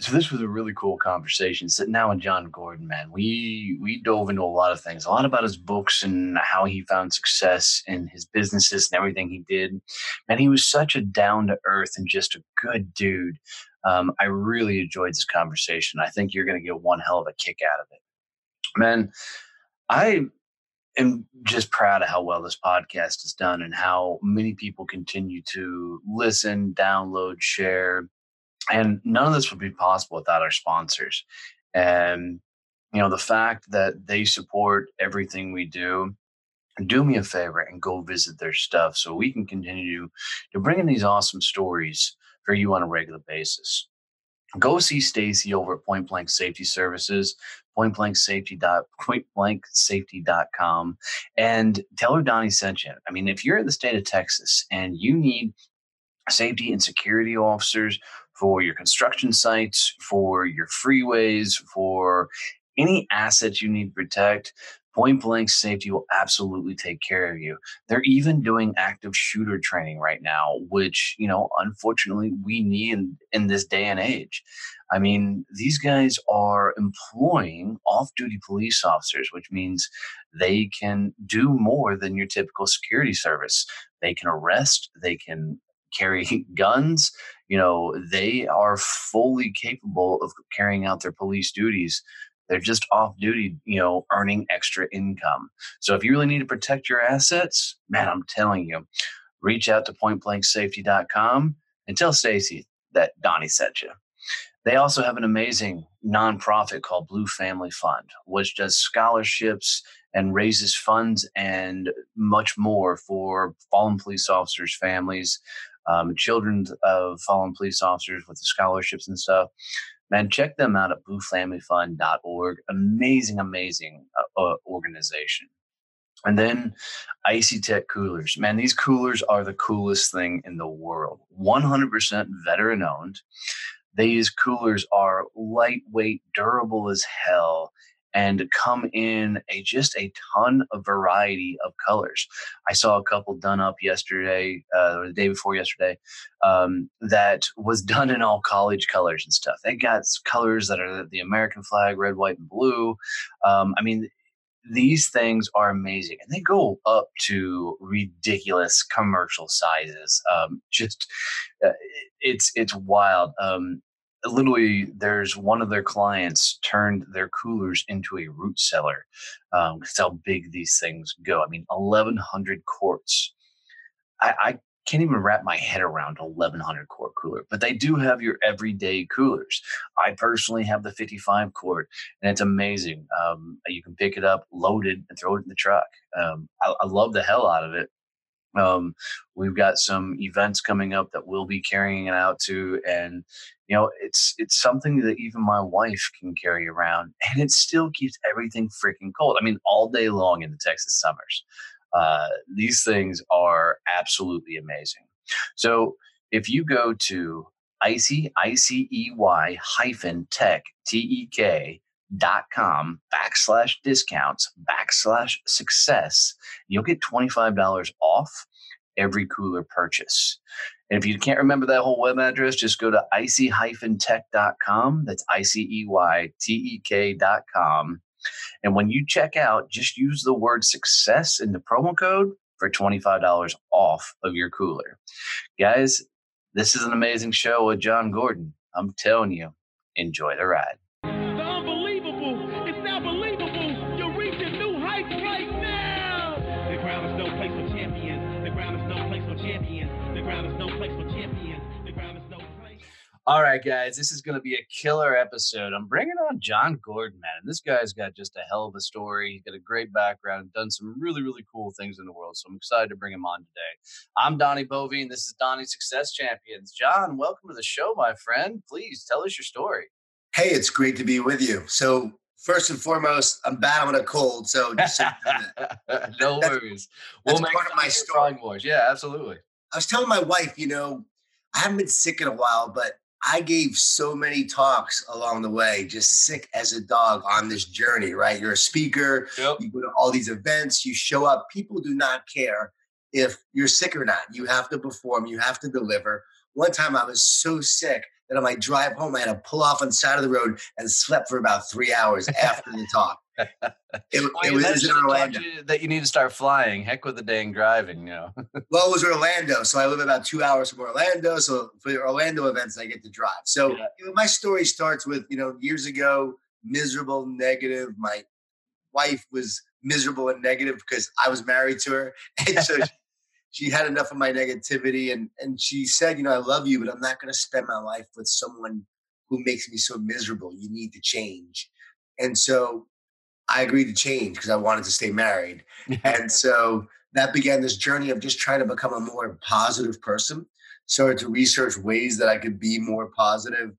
So this was a really cool conversation. Sitting down with John Gordon, man, we we dove into a lot of things, a lot about his books and how he found success in his businesses and everything he did. Man, he was such a down to earth and just a good dude. Um, I really enjoyed this conversation. I think you're going to get one hell of a kick out of it, man. I am just proud of how well this podcast has done and how many people continue to listen, download, share and none of this would be possible without our sponsors. And, you know, the fact that they support everything we do, do me a favor and go visit their stuff so we can continue to bring in these awesome stories for you on a regular basis. Go see Stacy over at Point Blank Safety Services, pointblanksafety.pointblanksafety.com, and tell her Donnie sent you. I mean, if you're in the state of Texas and you need safety and security officers for your construction sites, for your freeways, for any assets you need to protect, Point Blank Safety will absolutely take care of you. They're even doing active shooter training right now, which, you know, unfortunately we need in, in this day and age. I mean, these guys are employing off duty police officers, which means they can do more than your typical security service. They can arrest, they can carry guns. You know, they are fully capable of carrying out their police duties. They're just off duty, you know, earning extra income. So if you really need to protect your assets, man, I'm telling you, reach out to pointblanksafety.com and tell Stacy that Donnie sent you. They also have an amazing nonprofit called Blue Family Fund, which does scholarships and raises funds and much more for fallen police officers' families um, children of fallen police officers with the scholarships and stuff. Man, check them out at bluefamilyfund.org. Amazing, amazing uh, uh, organization. And then Icey-Tek coolers. Man, these coolers are the coolest thing in the world. 100% veteran owned. These coolers are lightweight, durable as hell, and come in a just a ton of variety of colors. I saw a couple done up yesterday, uh, or the day before yesterday, um, that was done in all college colors and stuff. They got colors that are the American flag, red, white, and blue. Um, I mean, these things are amazing and they go up to ridiculous commercial sizes um, just uh, it's it's wild um, literally there's one of their clients turned their coolers into a root cellar um, that's how big these things go. I mean 1100 quarts. I, I can't even wrap my head around 1100 quart cooler but they do have your everyday coolers. I personally have the 55 quart and it's amazing. Um, you can pick it up loaded and throw it in the truck. Um, I, I love the hell out of it um, we've got some events coming up that we'll be carrying it out to, and you know, it's it's something that even my wife can carry around, and it still keeps everything freaking cold. I mean, all day long in the Texas summers. Uh, these things are absolutely amazing. So if you go to icy i c e y hyphen tech t e k dot com backslash discounts backslash success. You'll get $25 off every cooler purchase. And if you can't remember that whole web address just go to icey-tek.com that's i-c-e-y-t-e-k dot com. And when you check out just use the word success in the promo code for $25 off of your cooler. Guys this is an amazing show with John gordon. I'm telling you enjoy the ride All right, guys, this is going to be a killer episode. I'm bringing on John Gordon, man. And this guy's got just a hell of a story. He's got a great background, done some really, really cool things in the world. So I'm excited to bring him on today. I'm Donnie Boivin. This is Donnie Success Champions. John, welcome to the show, my friend. Please tell us your story. Hey, it's great to be with you. So, first and foremost, I'm battling a cold, so just no worries. We'll make part of my story. Voice. Yeah, absolutely. I was telling my wife, you know, I haven't been sick in a while, but I gave so many talks along the way, just sick as a dog on this journey, right? You're a speaker, yep. you go to all these events, you show up. People do not care if you're sick or not. You have to perform, you have to deliver. One time I was so sick that on my drive home, I had to pull off on the side of the road and slept for about three hours after the talk. It, well, it was in Orlando. You that you need to start flying. Heck with the dang driving, you know. well, it was Orlando, so I live about two hours from Orlando. So for the Orlando events, I get to drive. So yeah. you know, my story starts with you know years ago, miserable, negative. My wife was miserable and negative because I was married to her, and so she had enough of my negativity and and she said, you know, I love you, but I'm not going to spend my life with someone who makes me so miserable. You need to change. And so I agreed to change because I wanted to stay married. and so that began this journey of just trying to become a more positive person. Started to research ways that I could be more positive.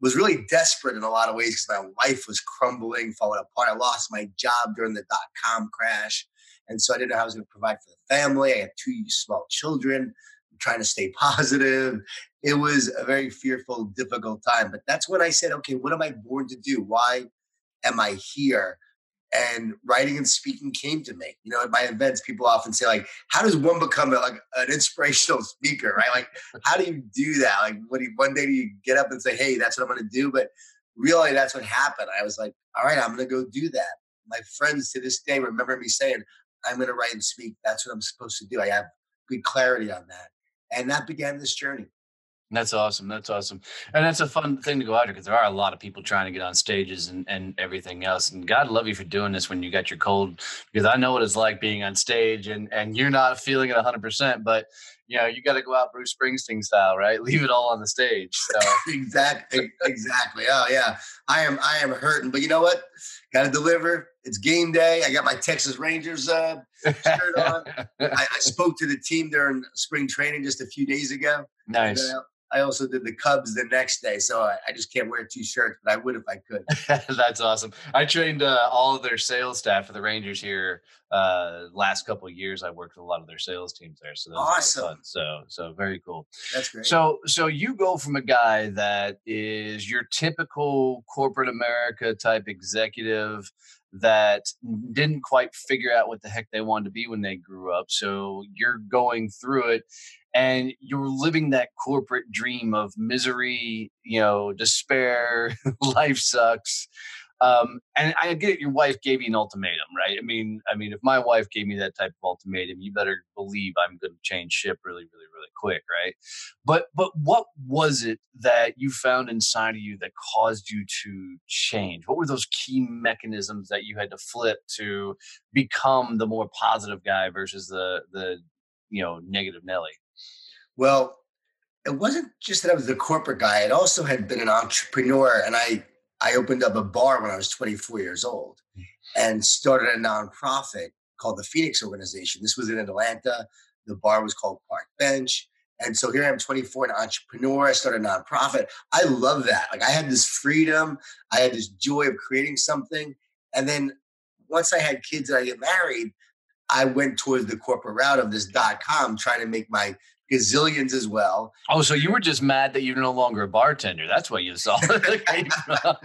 Was really desperate in a lot of ways because my life was crumbling, falling apart. I lost my job during the dot com crash. And so I didn't know how I was going to provide for the family. I had two small children, I'm trying to stay positive. It was a very fearful, difficult time. But that's when I said, okay, what am I born to do? Why am I here? And writing and speaking came to me. You know, at my events, people often say, like, how does one become a, like an inspirational speaker, right? Like, how do you do that? Like, what do you, one day do you get up and say, hey, that's what I'm going to do? But really, that's what happened. I was like, all right, I'm going to go do that. My friends to this day remember me saying, I'm going to write and speak. That's what I'm supposed to do. I have good clarity on that. And that began this journey. That's awesome. That's awesome. And that's a fun thing to go after because there are a lot of people trying to get on stages and, and everything else. And God love you for doing this when you got your cold because I know what it's like being on stage and, and you're not feeling it 100%, but you know, you got to go out Bruce Springsteen style, right? Leave it all on the stage. So. exactly. Exactly. Oh yeah. I am, I am hurting, but you know what? Got to deliver. It's game day. I got my Texas Rangers uh, shirt on. I, I, spoke to the team during spring training just a few days ago. Nice. And, uh, I also did the Cubs the next day, so I, I just can't wear two shirts, but I would if I could. That's awesome. I trained uh, all of their sales staff for the Rangers here. Uh, last couple of years, I worked with a lot of their sales teams there, so awesome. So, so very cool. That's great. So, so you go from a guy that is your typical corporate America type executive that didn't quite figure out what the heck they wanted to be when they grew up. So you're going through it and you're living that corporate dream of misery, you know, despair, life sucks. Um, and I get it, your wife gave you an ultimatum, right? I mean, I mean, if my wife gave me that type of ultimatum, you better believe I'm going to change ship really, really, really quick, right? But, but what was it that you found inside of you that caused you to change? What were those key mechanisms that you had to flip to become the more positive guy versus the the you know negative Nelly? Well, it wasn't just that I was a corporate guy. I also had been an entrepreneur, and I I opened up a bar when I was 24 years old, hmm. and started a nonprofit called the Phoenix Organization. This was in Atlanta. The bar was called Park Bench. And so here I am, 24, an entrepreneur. I started a nonprofit. I love that. Like I had this freedom. I had this joy of creating something. And then once I had kids and I get married, I went towards the corporate route of this dot com, trying to make my gazillions as well. Oh, so you were just mad that you're no longer a bartender. That's what you saw. well,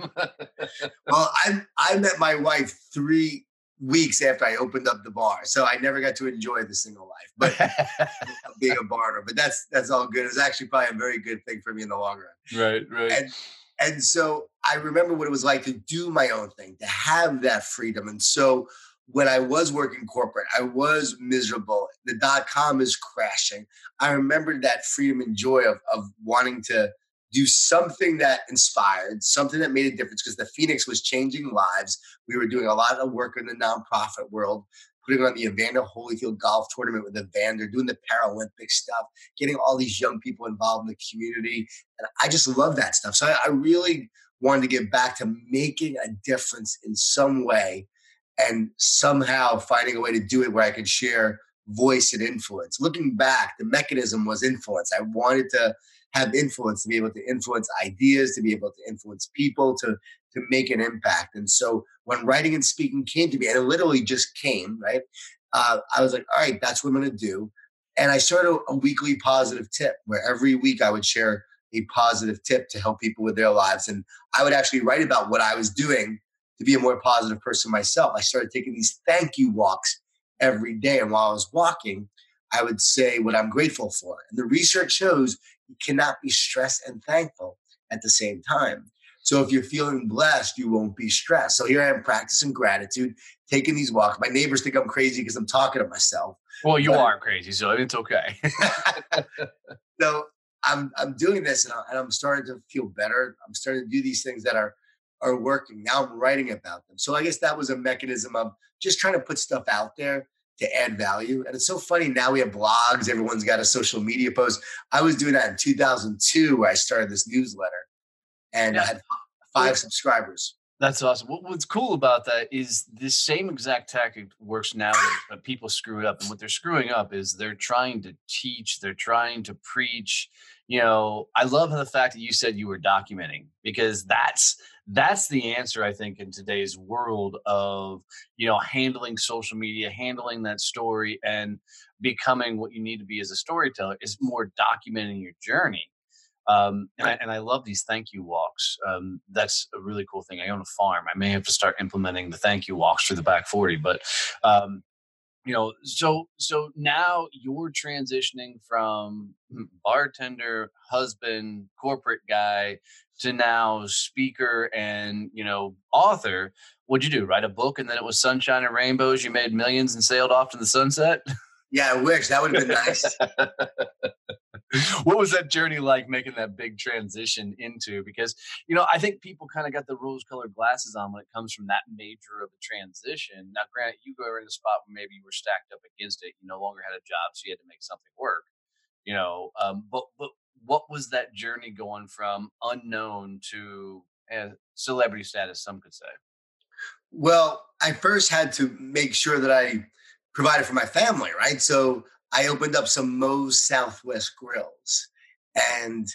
I I met my wife three weeks after I opened up the bar, so I never got to enjoy the single life, but being a barter. But that's that's all good. It's actually probably a very good thing for me in the long run. Right, right. And and so I remember what it was like to do my own thing, to have that freedom, and so when I was working corporate, I was miserable. The dot com is crashing. I remember that freedom and joy of, of wanting to do something that inspired, something that made a difference because the Phoenix was changing lives. We were doing a lot of work in the nonprofit world, putting on the Evander Holyfield golf tournament with Evander, doing the Paralympic stuff, getting all these young people involved in the community. And I just love that stuff. So I, I really wanted to get back to making a difference in some way and somehow finding a way to do it where I could share voice and influence. Looking back, the mechanism was influence. I wanted to have influence, to be able to influence ideas, to be able to influence people, to to make an impact. And so when writing and speaking came to me, and it literally just came, right? Uh, I was like, all right, that's what I'm going to do. And I started a weekly positive tip where every week I would share a positive tip to help people with their lives. And I would actually write about what I was doing to be a more positive person myself. I started taking these thank you walks every day. And while I was walking, I would say what I'm grateful for. And the research shows you cannot be stressed and thankful at the same time. So if you're feeling blessed, you won't be stressed. So here I am practicing gratitude, taking these walks. My neighbors think I'm crazy because I'm talking to myself. Well, you but, are crazy, so it's okay. so I'm I'm doing this and, I, am starting to feel better. I'm starting to do these things that are are working. Now I'm writing about them. So I guess that was a mechanism of just trying to put stuff out there to add value. And it's so funny now we have blogs, everyone's got a social media post. I was doing that in 2002 where I started this newsletter and yeah. I had five subscribers. That's awesome. What, what's cool about that is this same exact tactic works now, but people screw it up. And what they're screwing up is they're trying to teach, they're trying to preach. You know, I love the fact that you said you were documenting because that's that's the answer i think in today's world of you know handling social media handling that story and becoming what you need to be as a storyteller is more documenting your journey um, and, I, and I love these thank you walks. Um, that's a really cool thing. I own a farm. I may have to start implementing the thank you walks through the back 40, but um, you know so so now you're transitioning from mm, bartender husband corporate guy to now speaker and you know author. What'd you do write a book and then it was sunshine and rainbows you made millions and sailed off to the sunset? Yeah i wish. That would have been nice what was that journey like making that big transition into? Because you know i think people kind of got the rose colored glasses on when it comes from that major of a transition. Now granted you were in a spot where maybe you were stacked up against it you no longer had a job so you had to make something work you know um, but but what was that journey going from unknown to uh, celebrity status some could say? Well i first had to make sure that i provided for my family right? So I opened up some Moe's Southwest Grills and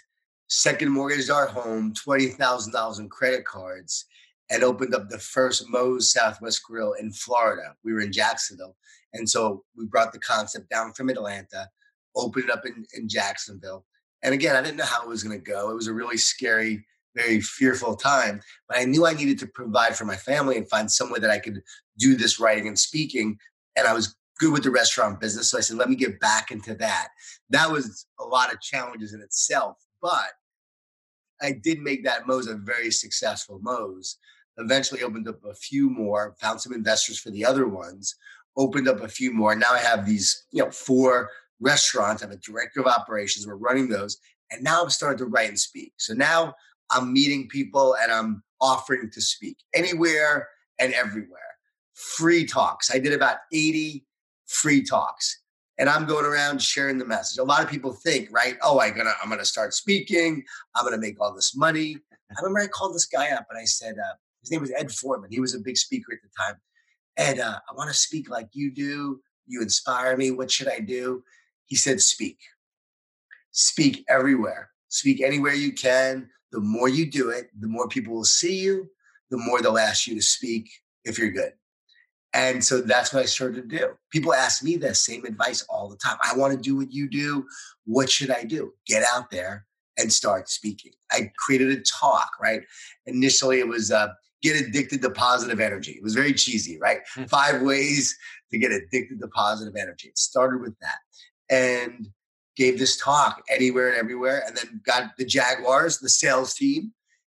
second mortgaged our home, $20,000 in credit cards, and opened up the first Moe's Southwest Grill in Florida. We were in Jacksonville. And so we brought the concept down from Atlanta, opened it up in, in Jacksonville. And again, I didn't know how it was going to go. It was a really scary, very fearful time, but I knew I needed to provide for my family and find some way that I could do this writing and speaking. And I was good with the restaurant business. So I said, let me get back into that. That was a lot of challenges in itself, but I did make that Moe's a very successful Moe's. Eventually opened up a few more, found some investors for the other ones, opened up a few more. Now I have these, you know, four restaurants. I'm a director of operations. We're running those. And now I'm starting to write and speak. So now I'm meeting people and I'm offering to speak anywhere and everywhere. Free talks. I did about 80 free talks. And I'm going around sharing the message. A lot of people think, right? Oh, I'm gonna, I'm gonna start speaking. I'm gonna make all this money. I remember I called this guy up and I said, uh, his name was Ed Foreman. He was a big speaker at the time. Ed, uh, I want to speak like you do. You inspire me. What should I do? He said, speak. Speak everywhere. Speak anywhere you can. The more you do it, the more people will see you, the more they'll ask you to speak if you're good. And so that's what I started to do. People ask me the same advice all the time. I want to do what you do. What should I do? Get out there and start speaking. I created a talk, right? Initially, it was uh, get addicted to positive energy. It was very cheesy, right? Hmm. Five ways to get addicted to positive energy. It started with that. And gave this talk anywhere and everywhere, and then got the Jaguars, the sales team,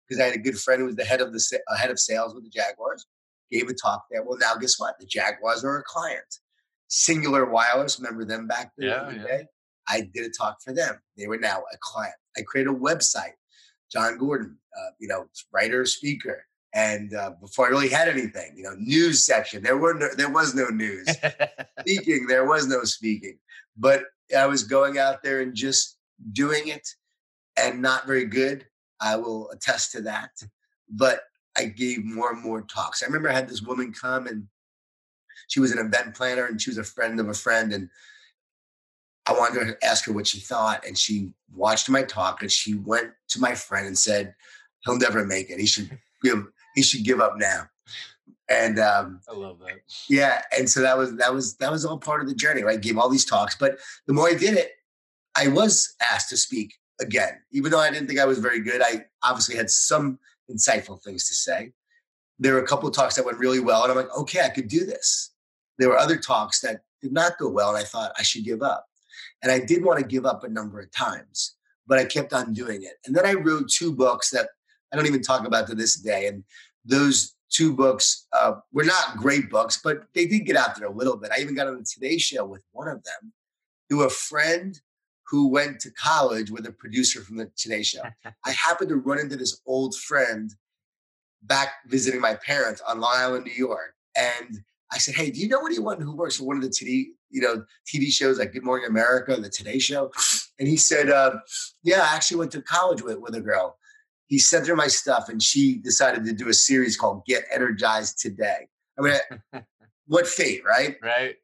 because I had a good friend who was the head of the uh, head of sales with the Jaguars gave a talk there. Well, now guess what? The Jaguars are a client. Cingular Wireless, remember them back then? Yeah, the yeah. day? I did a talk for them. They were now a client. I created a website. John Gordon, uh, you know, writer, speaker, and uh, before I really had anything, you know, news section. There were no, there was no news. speaking, there was no speaking. But I was going out there and just doing it, and not very good. I will attest to that. But I gave more and more talks. I remember I had this woman come and she was an event planner and she was a friend of a friend. And I I wanted to ask her what she thought, and she watched my talk, and she went to my friend and said, "He'll never make it. He should give. He should give up now." And um, I love that. Yeah, and so that was that was that was all part of the journey, right? Gave all these talks, but the more I did it, I was asked to speak again, even though I didn't think I was very good. I obviously had some insightful things to say. There were a couple of talks that went really well, and I'm like, okay, I could do this. There were other talks that did not go well, and I thought I should give up. And I did want to give up a number of times, but I kept on doing it. And then I wrote two books that I don't even talk about to this day. And those two books uh, were not great books, but they did get out there a little bit. I even got on the Today Show with one of them through a friend who went to college with a producer from the Today Show. I happened to run into this old friend back visiting my parents on Long Island, New York. And I said, Hey, do you know anyone who works for one of the TV, you know, TV shows like Good Morning America, the Today Show? And he said, uh, Yeah, I actually went to college with, with a girl. He sent her my stuff and she decided to do a series called Get Energized Today. I mean, what fate, right? Right.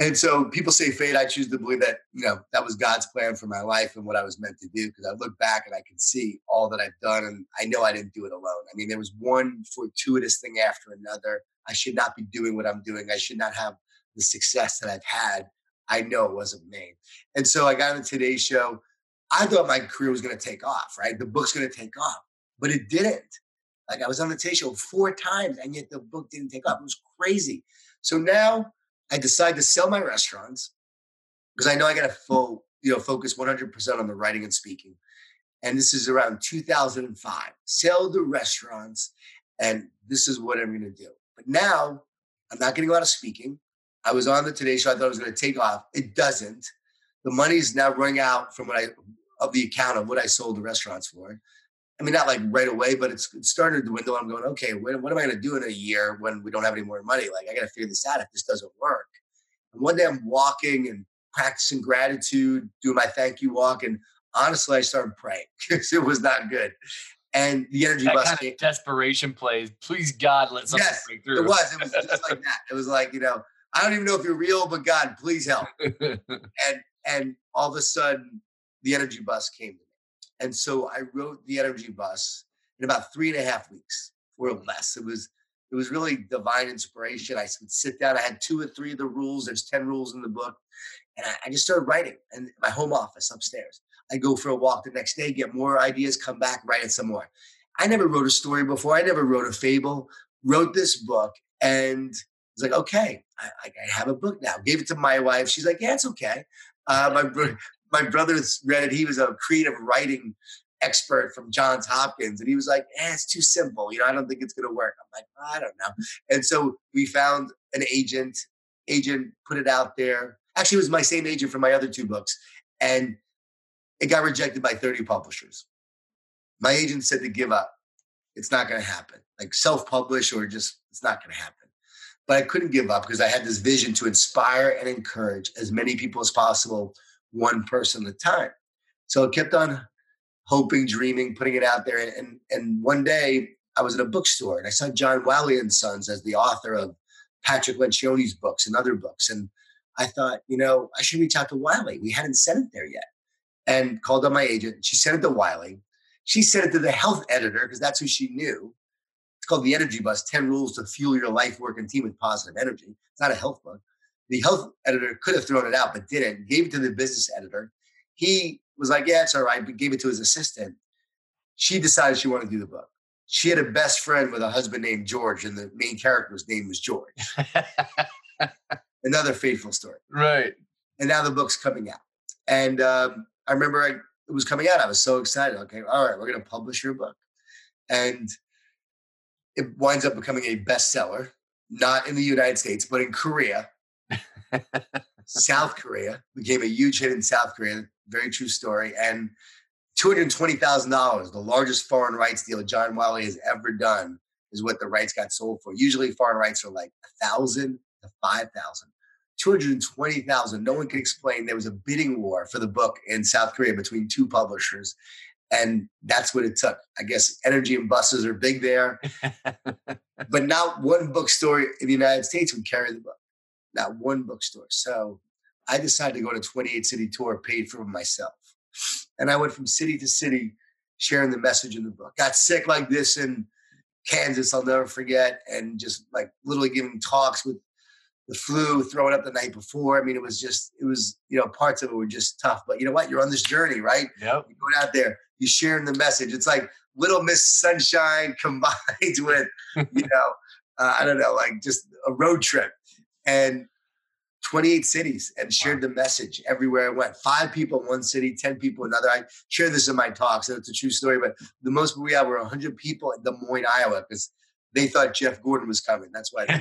And so people say fate. I choose to believe that, you know, that was God's plan for my life and what I was meant to do because I look back and I can see all that I've done and I know I didn't do it alone. I mean, there was one fortuitous thing after another. I should not be doing what I'm doing. I should not have the success that I've had. I know it wasn't me. And so I got on today's show. I thought my career was going to take off, right? The book's going to take off, but it didn't. Like I was on the Today Show four times, and yet the book didn't take off. It was crazy. So now I decided to sell my restaurants because I know I got to you know, focus 100% on the writing and speaking. And this is around 2005. Sell the restaurants, and this is what I'm going to do. But now I'm not getting a lot of speaking. I was on the Today Show. I thought it was going to take off. It doesn't. The money's now running out from what I of the account of what I sold the restaurants for. I mean, not like right away, but it's, it's started to dwindle. I'm going, okay, what, what am I going to do in a year when we don't have any more money? Like, I got to figure this out if this doesn't work. And one day I'm walking and practicing gratitude, doing my thank you walk. And honestly, I started praying because it was not good. And the energy that bus kind came. of desperation plays. Please God, let something Yes, break through. It was. It was just like that. It was like, you know, I don't even know if you're real, but God, please help. and and all of a sudden the energy bus came to me and so i wrote the energy bus in about three and a half weeks or less. It was it was really divine inspiration. I would sit down. I had two or three of the rules. There's 10 rules in the book. And i, I just started writing in my home office upstairs. I go for a walk the next day get more ideas come back write it some more. I never wrote a story before. I never wrote a fable. Wrote this book and was like, okay, I, I have a book now. Gave it to my wife. She's like, yeah, it's okay. Uh, my bro- my brother's read it. He was a creative writing expert from Johns Hopkins, and he was like, eh, it's too simple. You know, I don't think it's going to work. I'm like, I don't know. And so we found an agent. Agent put it out there. Actually, it was my same agent for my other two books, and it got rejected by 30 publishers. My agent said to give up. It's not going to happen. Like self-publish or just it's not going to happen but I couldn't give up because I had this vision to inspire and encourage as many people as possible, one person at a time. So I kept on hoping, dreaming, putting it out there. And, and one day I was in a bookstore and I saw John Wiley and Sons as the author of Patrick Lencioni's books and other books. And I thought, you know, I should reach out to Wiley. We hadn't sent it there yet. And called on my agent. She sent it to Wiley. She sent it to the health editor because that's who she knew. It's called The Energy Bus 10 Rules to Fuel Your Life, Work, and Team with Positive Energy. It's not a health book. The health editor could have thrown it out, but didn't. Gave it to the business editor. He was like, yeah, it's all right, but gave it to his assistant. She decided she wanted to do the book. She had a best friend with a husband named George, and the main character's name was George. Another faithful story. right. And now the book's coming out. And um, I remember I, it was coming out. I was so excited. Okay, all right, we're going to publish your book. And it winds up becoming a bestseller, not in the United States, but in Korea. South Korea became a huge hit in South Korea. Very true story. And $220,000, the largest foreign rights deal John Wiley has ever done, is what the rights got sold for. Usually foreign rights are like a thousand to five thousand. 220,000. No one can explain. There was a bidding war for the book in South Korea between two publishers. And that's what it took. I guess energy and buses are big there, but not one bookstore in the United States would carry the book. Not one bookstore. So I decided to go on a 28 city tour paid for myself. And I went from city to city sharing the message in the book. Got sick like this in Kansas, I'll never forget, and just like literally giving talks with the flu, throwing up the night before. I mean, it was just, it was, you know, parts of it were just tough. But you know what? You're on this journey, right? Yep. You're going out there, you're sharing the message. It's like Little Miss Sunshine combined with, you know, uh, I don't know, like just a road trip. And 28 cities and shared the message everywhere I went. Five people in one city, 10 people in another. I share this in my talks, and it's a true story. But the most we had were 100 people in Des Moines, Iowa, because they thought Jeff Gordon was coming. That's why.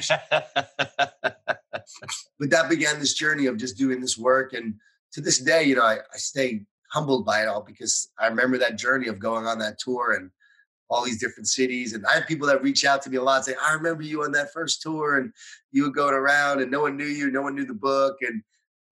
but that began this journey of just doing this work. And to this day, you know, I, I stay humbled by it all because I remember that journey of going on that tour and all these different cities. And I have people that reach out to me a lot and say, I remember you on that first tour and you were going around and no one knew you, no one knew the book. And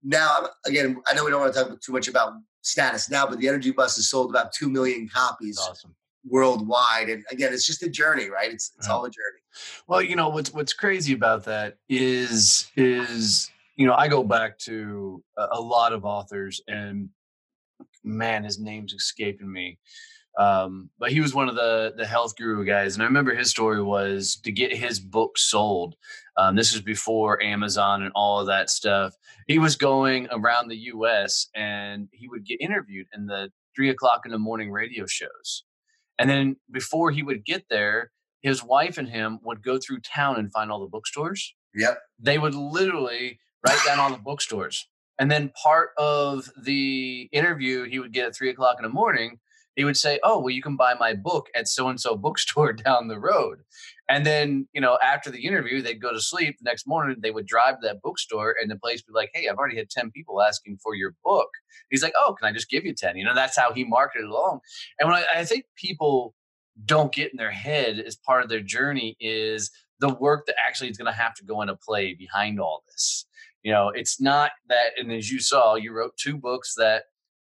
now, again, I know we don't want to talk too much about status now, but the Energy Bus has sold about 2 million copies. awesome worldwide. And again, it's just a journey, right? It's it's right. all a journey. Well, you know what's what's crazy about that is is you know I go back to a, a lot of authors, and man, his name's escaping me. Um, but he was one of the the health guru guys, and I remember his story was to get his book sold. Um, this was before Amazon and all of that stuff. He was going around the U.S. and he would get interviewed in the three o'clock in the morning radio shows. And then before he would get there, his wife and him would go through town and find all the bookstores. Yep. They would literally write down all the bookstores. And then part of the interview he would get at three o'clock in the morning, he would say, Oh, well, you can buy my book at so and so bookstore down the road. And then, you know, after the interview, they'd go to sleep. The next morning, they would drive to that bookstore and the place would be like, Hey, I've already had 10 people asking for your book. He's like, Oh, can I just give you 10? You know, that's how he marketed along. And when I, I think people don't get in their head as part of their journey is the work that actually is going to have to go into play behind all this. You know, it's not that, and as you saw, you wrote two books that,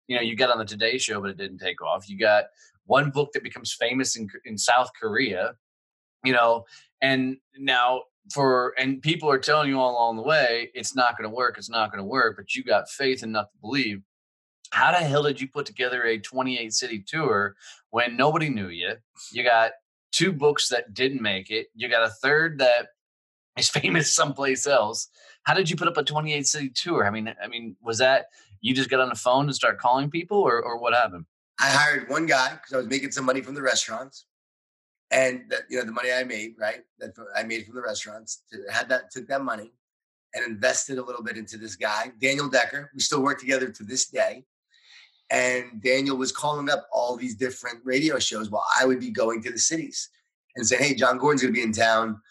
you know, you got on the Today Show, but it didn't take off. You got one book that becomes famous in, in South Korea you know, and now for and people are telling you all along the way it's not going to work it's not going to work but you got faith enough to believe. How the hell did you put together a 28 city tour when nobody knew you? You got two books that didn't make it. You got a third that is famous someplace else. How did you put up a 28 city tour? I mean i mean was that you just got on the phone and start calling people or, or what happened i hired one guy because i was making some money from the restaurants and that you know the money I made, right? That I made from the restaurants, to, had that took that money and invested a little bit into this guy, Daniel Decker. We still work together to this day. And Daniel was calling up all these different radio shows while I would be going to the cities and saying, "Hey, John Gordon's going to be in town.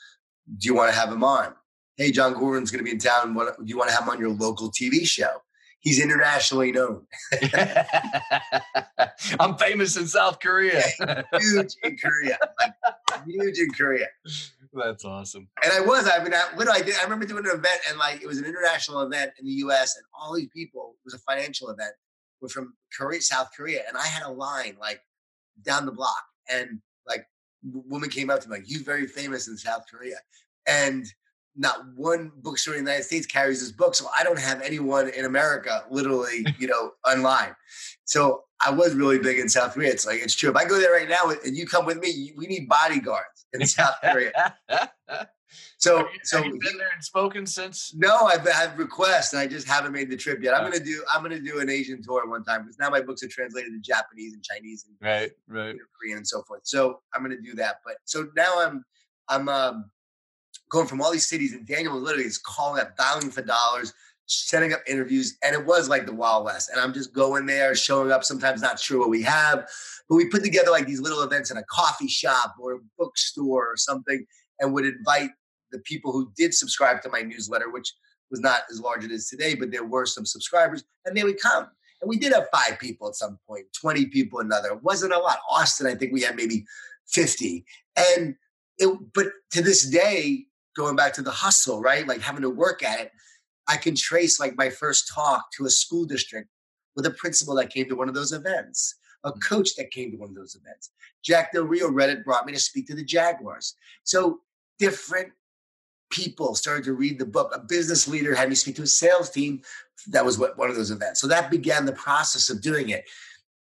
Do you want to have him on? Hey, John Gordon's going to be in town. What, do you want to have him on your local TV show?" He's internationally known. I'm famous in South Korea. huge in Korea. Like, huge in Korea. That's awesome. And I was, I mean, I, what I did, I remember doing an event and like it was an international event in the US and all these people, it was a financial event, were from Korea, South Korea. And I had a line like down the block and like woman came up to me like, he's very famous in South Korea. And not one bookstore in the United States carries this book. So I don't have anyone in America literally, you know, online. So I was really big in South Korea. It's like, it's true. If I go there right now and you come with me, we need bodyguards in South Korea. So, have you, so have you been there and spoken since? No, I've had requests and I just haven't made the trip yet. I'm gonna do. I'm gonna do an Asian tour one time because now my books are translated to Japanese and Chinese and right, right, Korean and so forth. So I'm gonna do that. But so now I'm, I'm um, going from all these cities, and Daniel was literally is calling up, dialing for dollars, setting up interviews, and it was like the Wild West. And I'm just going there, showing up, sometimes not sure what we have, but we put together like these little events in a coffee shop or a bookstore or something, and would invite the people who did subscribe to my newsletter, which was not as large as it is today, but there were some subscribers, and they would come. And we did have five people at some point, 20 people another. It wasn't a lot. Austin, I think we had maybe 50. And it, but to this day, going back to the hustle, right? Like having to work at it. I can trace like my first talk to a school district with a principal that came to one of those events, a mm. coach that came to one of those events. Jack Del Rio read it brought me to speak to the Jaguars. So different people started to read the book. A business leader had me speak to a sales team. That was what one of those events. So that began the process of doing it.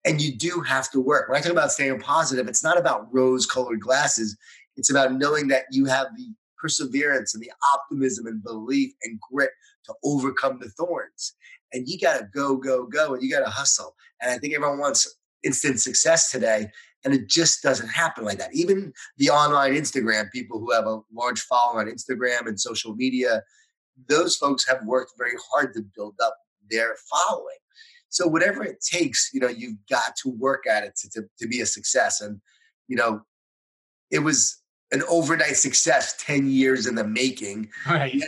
And you do have to work. When I talk about staying positive, it's not about rose colored glasses. It's about knowing that you have the perseverance and the optimism and belief and grit to overcome the thorns. And you got to go, go, go, and you got to hustle. And I think everyone wants instant success today. And it just doesn't happen like that. Even the online Instagram people who have a large following on Instagram and social media, those folks have worked very hard to build up their following. So whatever it takes, you know, you've got to work at it to, to, to be a success. And, you know, it was an overnight success 10 years in the making. Right.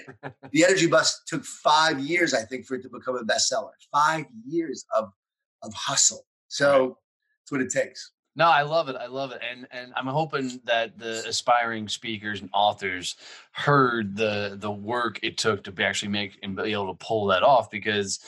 the Energy Bus took five years, I think, for it to become a bestseller. Five years of of hustle. So right. that's what it takes. No, I love it. I love it, and and I'm hoping that the aspiring speakers and authors heard the the work it took to actually make and be able to pull that off. Because,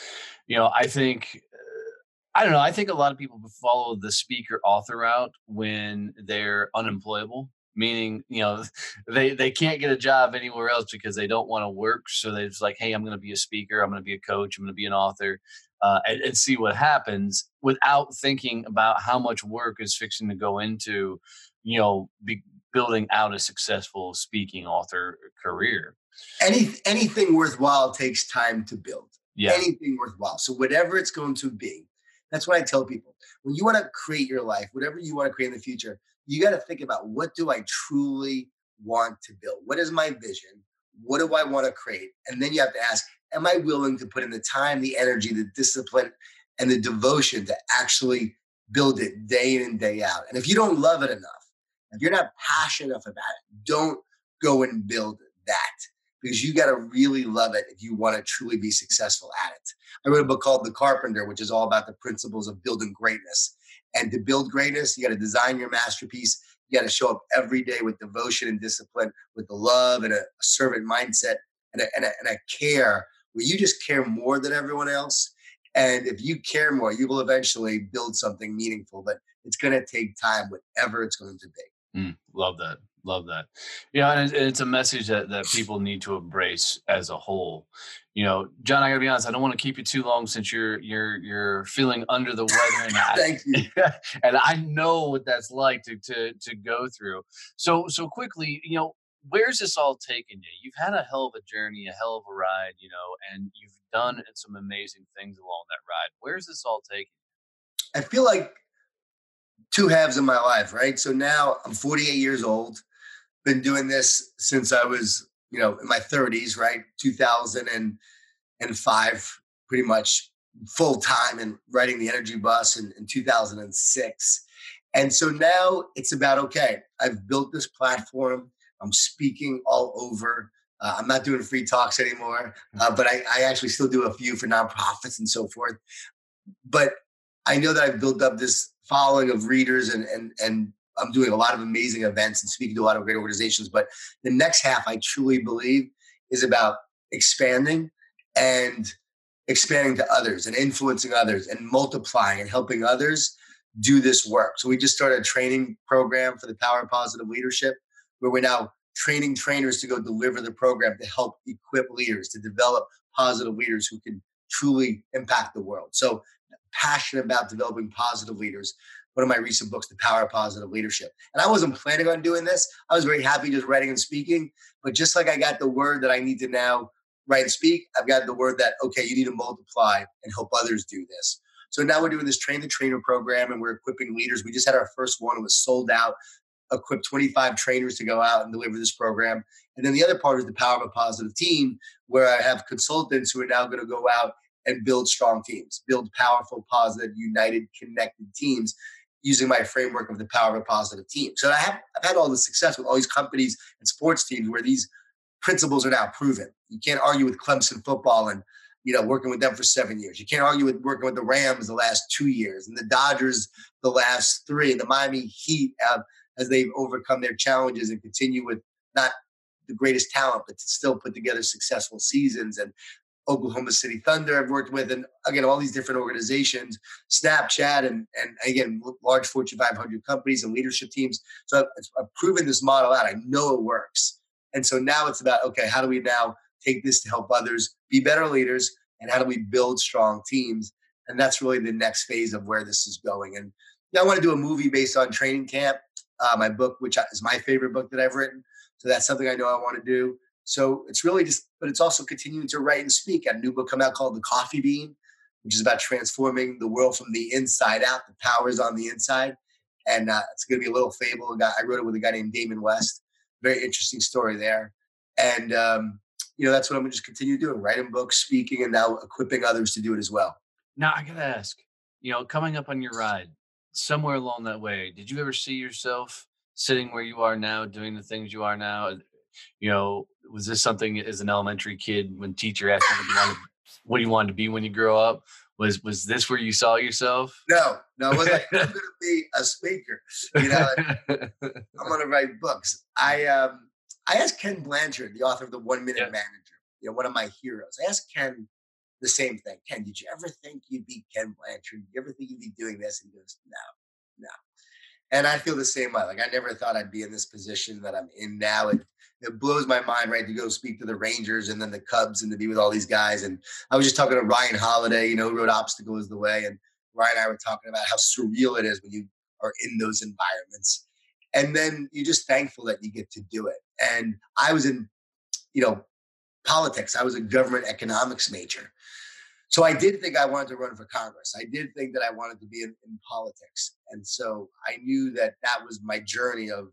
you know, I think uh, I don't know. I think a lot of people follow the speaker author route when they're unemployable meaning you know they they can't get a job anywhere else because they don't want to work. So they're just like hey i'm going to be a speaker. I'm going to be a coach. I'm going to be an author uh, and, and, see what happens without thinking about how much work is fixing to go into you know be, building out a successful speaking author career. Any, anything worthwhile takes time to build. Yeah. anything worthwhile. So whatever it's going to be that's what i tell people. When you want to create your life whatever you want to create in the future you got to think about what do I truly want to build? What is my vision? What do I want to create? And then you have to ask, am I willing to put in the time, the energy, the discipline, and the devotion to actually build it day in and day out? And if you don't love it enough, if you're not passionate enough about it, don't go and build that because you got to really love it if you want to truly be successful at it. I wrote a book called The Carpenter, which is all about the principles of building greatness. And to build greatness, you got to design your masterpiece. You got to show up every day with devotion and discipline, with the love and a, a servant mindset and a, and, a, and a care where you just care more than everyone else. And if you care more, you will eventually build something meaningful, but it's going to take time, whatever it's going to be. Mm, love that. Love that. Yeah, and it's a message that, that people need to embrace as a whole. You know, John, I gotta be honest, I don't want to keep you too long since you're you're you're feeling under the weather and Thank you. and I know what that's like to to to go through. So so quickly, you know, where's this all taken you? You've had a hell of a journey, a hell of a ride, you know, and you've done some amazing things along that ride. Where's this all taken? I feel like two halves of my life, right? So now I'm 48 years old been doing this since I was, you know, in my 30s, right? 2005, pretty much full time and writing the energy bus in, in 2006. And so now it's about okay, I've built this platform. I'm speaking all over. Uh, I'm not doing free talks anymore, uh, but I, I, actually still do a few for nonprofits and so forth. But I know that I've built up this following of readers and and and I'm doing a lot of amazing events and speaking to a lot of great organizations. But the next half, I truly believe, is about expanding and expanding to others and influencing others and multiplying and helping others do this work. So we just started a training program for the Power of Positive Leadership, where we're now training trainers to go deliver the program to help equip leaders to develop positive leaders who can truly impact the world. So passionate about developing positive leaders one of my recent books, The Power of Positive Leadership. And I wasn't planning on doing this. I was very happy just writing and speaking. But just like I got the word that I need to now write and speak, I've got the word that, okay, you need to multiply and help others do this. So now we're doing this train the trainer program and we're equipping leaders. We just had our first one, it was sold out, equipped 25 trainers to go out and deliver this program. And then the other part is the power of a positive team, where I have consultants who are now going to go out and build strong teams, build powerful, positive, united, connected teams using my framework of the power of a positive team. So I have I've had all the success with all these companies and sports teams where these principles are now proven. You can't argue with Clemson football and you know working with them for seven years. You can't argue with working with the Rams the last two years and the Dodgers the last three, and the Miami Heat as they've overcome their challenges and continue with not the greatest talent, but to still put together successful seasons and Oklahoma City Thunder I've worked with, and again, all these different organizations, Snapchat, and and again, large Fortune 500 companies and leadership teams. So I've, I've proven this model out. I know it works. And so now it's about okay, how do we now take this to help others be better leaders, and how do we build strong teams? And that's really the next phase of where this is going. And I want to do a movie based on training camp, uh, my book, which is my favorite book that I've written. So that's something I know I want to do. So it's really just, but it's also continuing to write and speak. a new book come out called The Coffee Bean, which is about transforming the world from the inside out. The power is on the inside. And uh, it's going to be a little fable. I wrote it with a guy named Damon West. Very interesting story there. And, um, you know, that's what I'm going to just continue doing writing books, speaking, and now equipping others to do it as well. Now, I got to ask, you know, coming up on your ride, somewhere along that way, did you ever see yourself sitting where you are now, doing the things you are now? You know, was this something as an elementary kid when teacher asked you what you wanted, what you wanted to be when you grow up? Was was this where you saw yourself? No, no, was like I'm going to be a speaker. You know, I'm going to write books. I um I asked Ken Blanchard, the author of the One Minute yeah. Manager, you know, one of my heroes. I asked Ken the same thing. Ken, did you ever think you'd be Ken Blanchard? Did you ever think you'd be doing this? And he goes, no, no. And I feel the same way. Like I never thought I'd be in this position that I'm in now. It it blows my mind, right, to go speak to the Rangers and then the Cubs and to be with all these guys. And I was just talking to Ryan Holiday, you know, who wrote Obstacle is the Way. And Ryan and I were talking about how surreal it is when you are in those environments. And then you're just thankful that you get to do it. And I was in, you know, politics. I was a government economics major. So I did think I wanted to run for Congress. I did think that I wanted to be in, in politics. And so I knew that that was my journey of,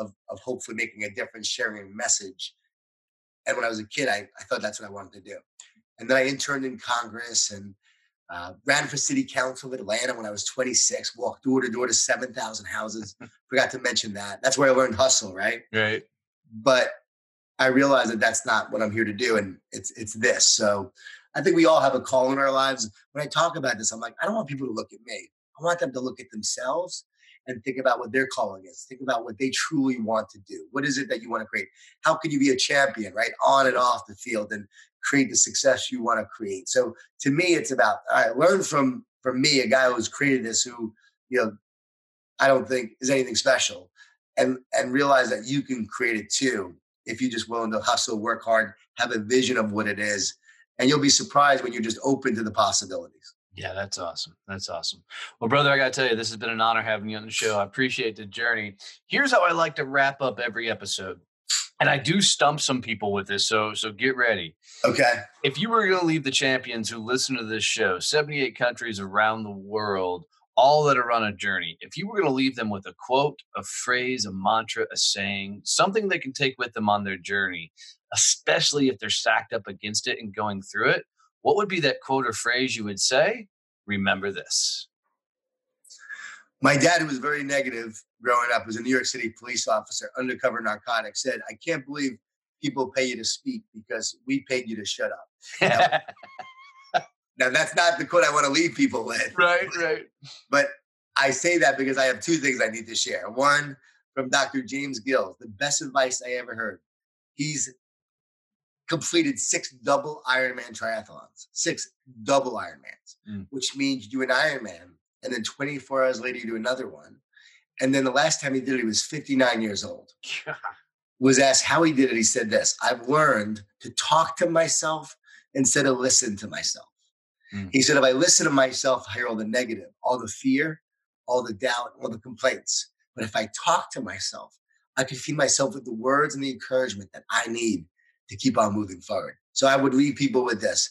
of, of hopefully making a difference, sharing a message. And when I was a kid, I, I thought that's what I wanted to do. And then I interned in Congress and uh, ran for city council of Atlanta when I was 26, walked door to door to 7,000 houses. Forgot to mention that. That's where I learned hustle, right? Right. But I realized that that's not what I'm here to do. And it's, it's this. So I think we all have a call in our lives. When I talk about this, I'm like, I don't want people to look at me. I want them to look at themselves and think about what their calling is. Think about what they truly want to do. What is it that you want to create? How can you be a champion, right? On and off the field and create the success you want to create. So to me, it's about I learned from from me, a guy who's created this who, you know, I don't think is anything special. And and realize that you can create it too if you're just willing to hustle, work hard, have a vision of what it is and you'll be surprised when you're just open to the possibilities. Yeah, that's awesome. That's awesome. Well, brother, I got to tell you, this has been an honor having you on the show. I appreciate the journey. Here's how I like to wrap up every episode. And I do stump some people with this, so so get ready. Okay. If you were going to leave the champions who listen to this show, 78 countries around the world, all that are on a journey, if you were going to leave them with a quote, a phrase, a mantra, a saying, something they can take with them on their journey, especially if they're stacked up against it and going through it, what would be that quote or phrase you would say? Remember this. My dad, who was very negative growing up, was a New York City police officer, undercover narcotics, said, I can't believe people pay you to speak because we paid you to shut up. now, now, that's not the quote I want to leave people with. Right, right. But I say that because I have two things I need to share. One, from Dr. James Gill, the best advice I ever heard. He's completed six double Ironman triathlons, six double Ironmans, mm. which means you do an Ironman and then 24 hours later you do another one. And then the last time he did it, he was 59 years old. Was asked how he did it. He said this I've learned to talk to myself instead of listen to myself. Mm. He said, if I listen to myself, I hear all the negative, all the fear, all the doubt, all the complaints. But if I talk to myself, I can feed myself with the words and the encouragement that I need to keep on moving forward. So I would leave people with this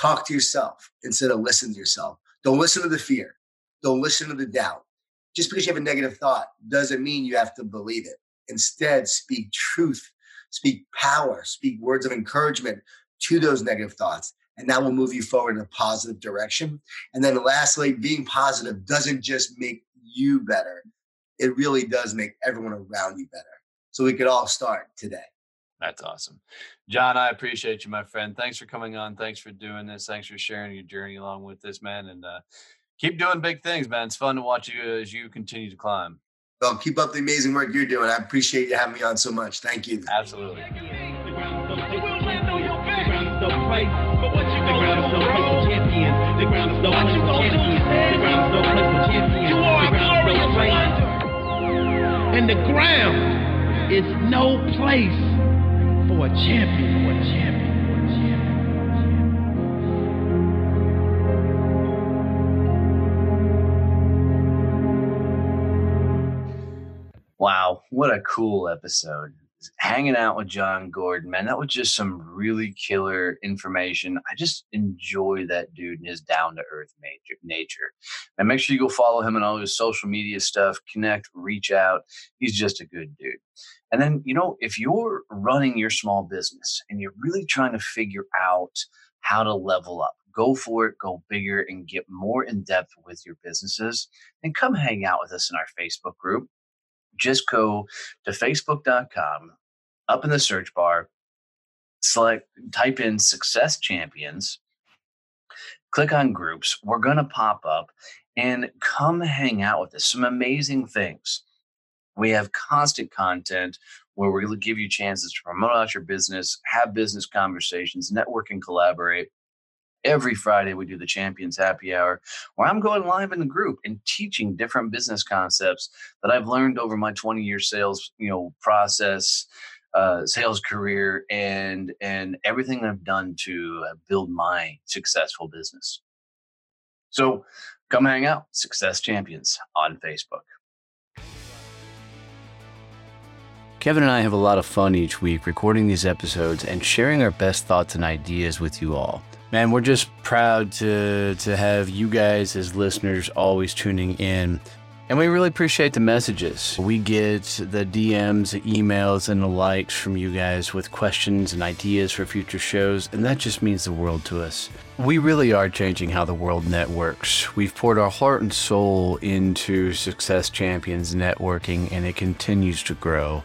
talk to yourself instead of listen to yourself. Don't listen to the fear, don't listen to the doubt. Just because you have a negative thought doesn't mean you have to believe it. Instead, speak truth, speak power, speak words of encouragement to those negative thoughts. And that will move you forward in a positive direction. And then lastly, being positive doesn't just make you better, it really does make everyone around you better. So we could all start today. That's awesome. Jon, I appreciate you, my friend. Thanks for coming on. Thanks for doing this. Thanks for sharing your journey along with this, man. And uh, keep doing big things, man. It's fun to watch you as you continue to climb. Well, keep up the amazing work you're doing. I appreciate you having me on so much. Thank you. Absolutely. And the ground is no place for a champion, for a champion. Wow, what a cool episode. Hanging out with Jon Gordon, man, that was just some really killer information. I just enjoy that dude and his down to earth nature. And make sure you go follow him on all his social media stuff, connect, reach out. He's just a good dude. And then, you know, if you're running your small business and you're really trying to figure out how to level up, go for it, go bigger, and get more in depth with your businesses, then come hang out with us in our Facebook group just go to facebook.com up in the search bar select type in success champions click on groups we're going to pop up and come hang out with us some amazing things. We have constant content where to give you chances to promote out your business have business conversations network and collaborate every Friday we do the Champions Happy Hour, where I'm going live in the group and teaching different business concepts that I've learned over my 20 year sales, you know, process, uh, sales career, and and everything I've done to build my successful business. So come hang out, Success Champions on Facebook. Kevin and I have a lot of fun each week recording these episodes and sharing our best thoughts and ideas with you all. Man, we're just proud to to have you guys as listeners always tuning in. And we really appreciate the messages. We get the DMs, emails, and the likes from you guys with questions and ideas for future shows, and that just means the world to us. We really are changing how the world networks. We've poured our heart and soul into Success Champions networking, and it continues to grow.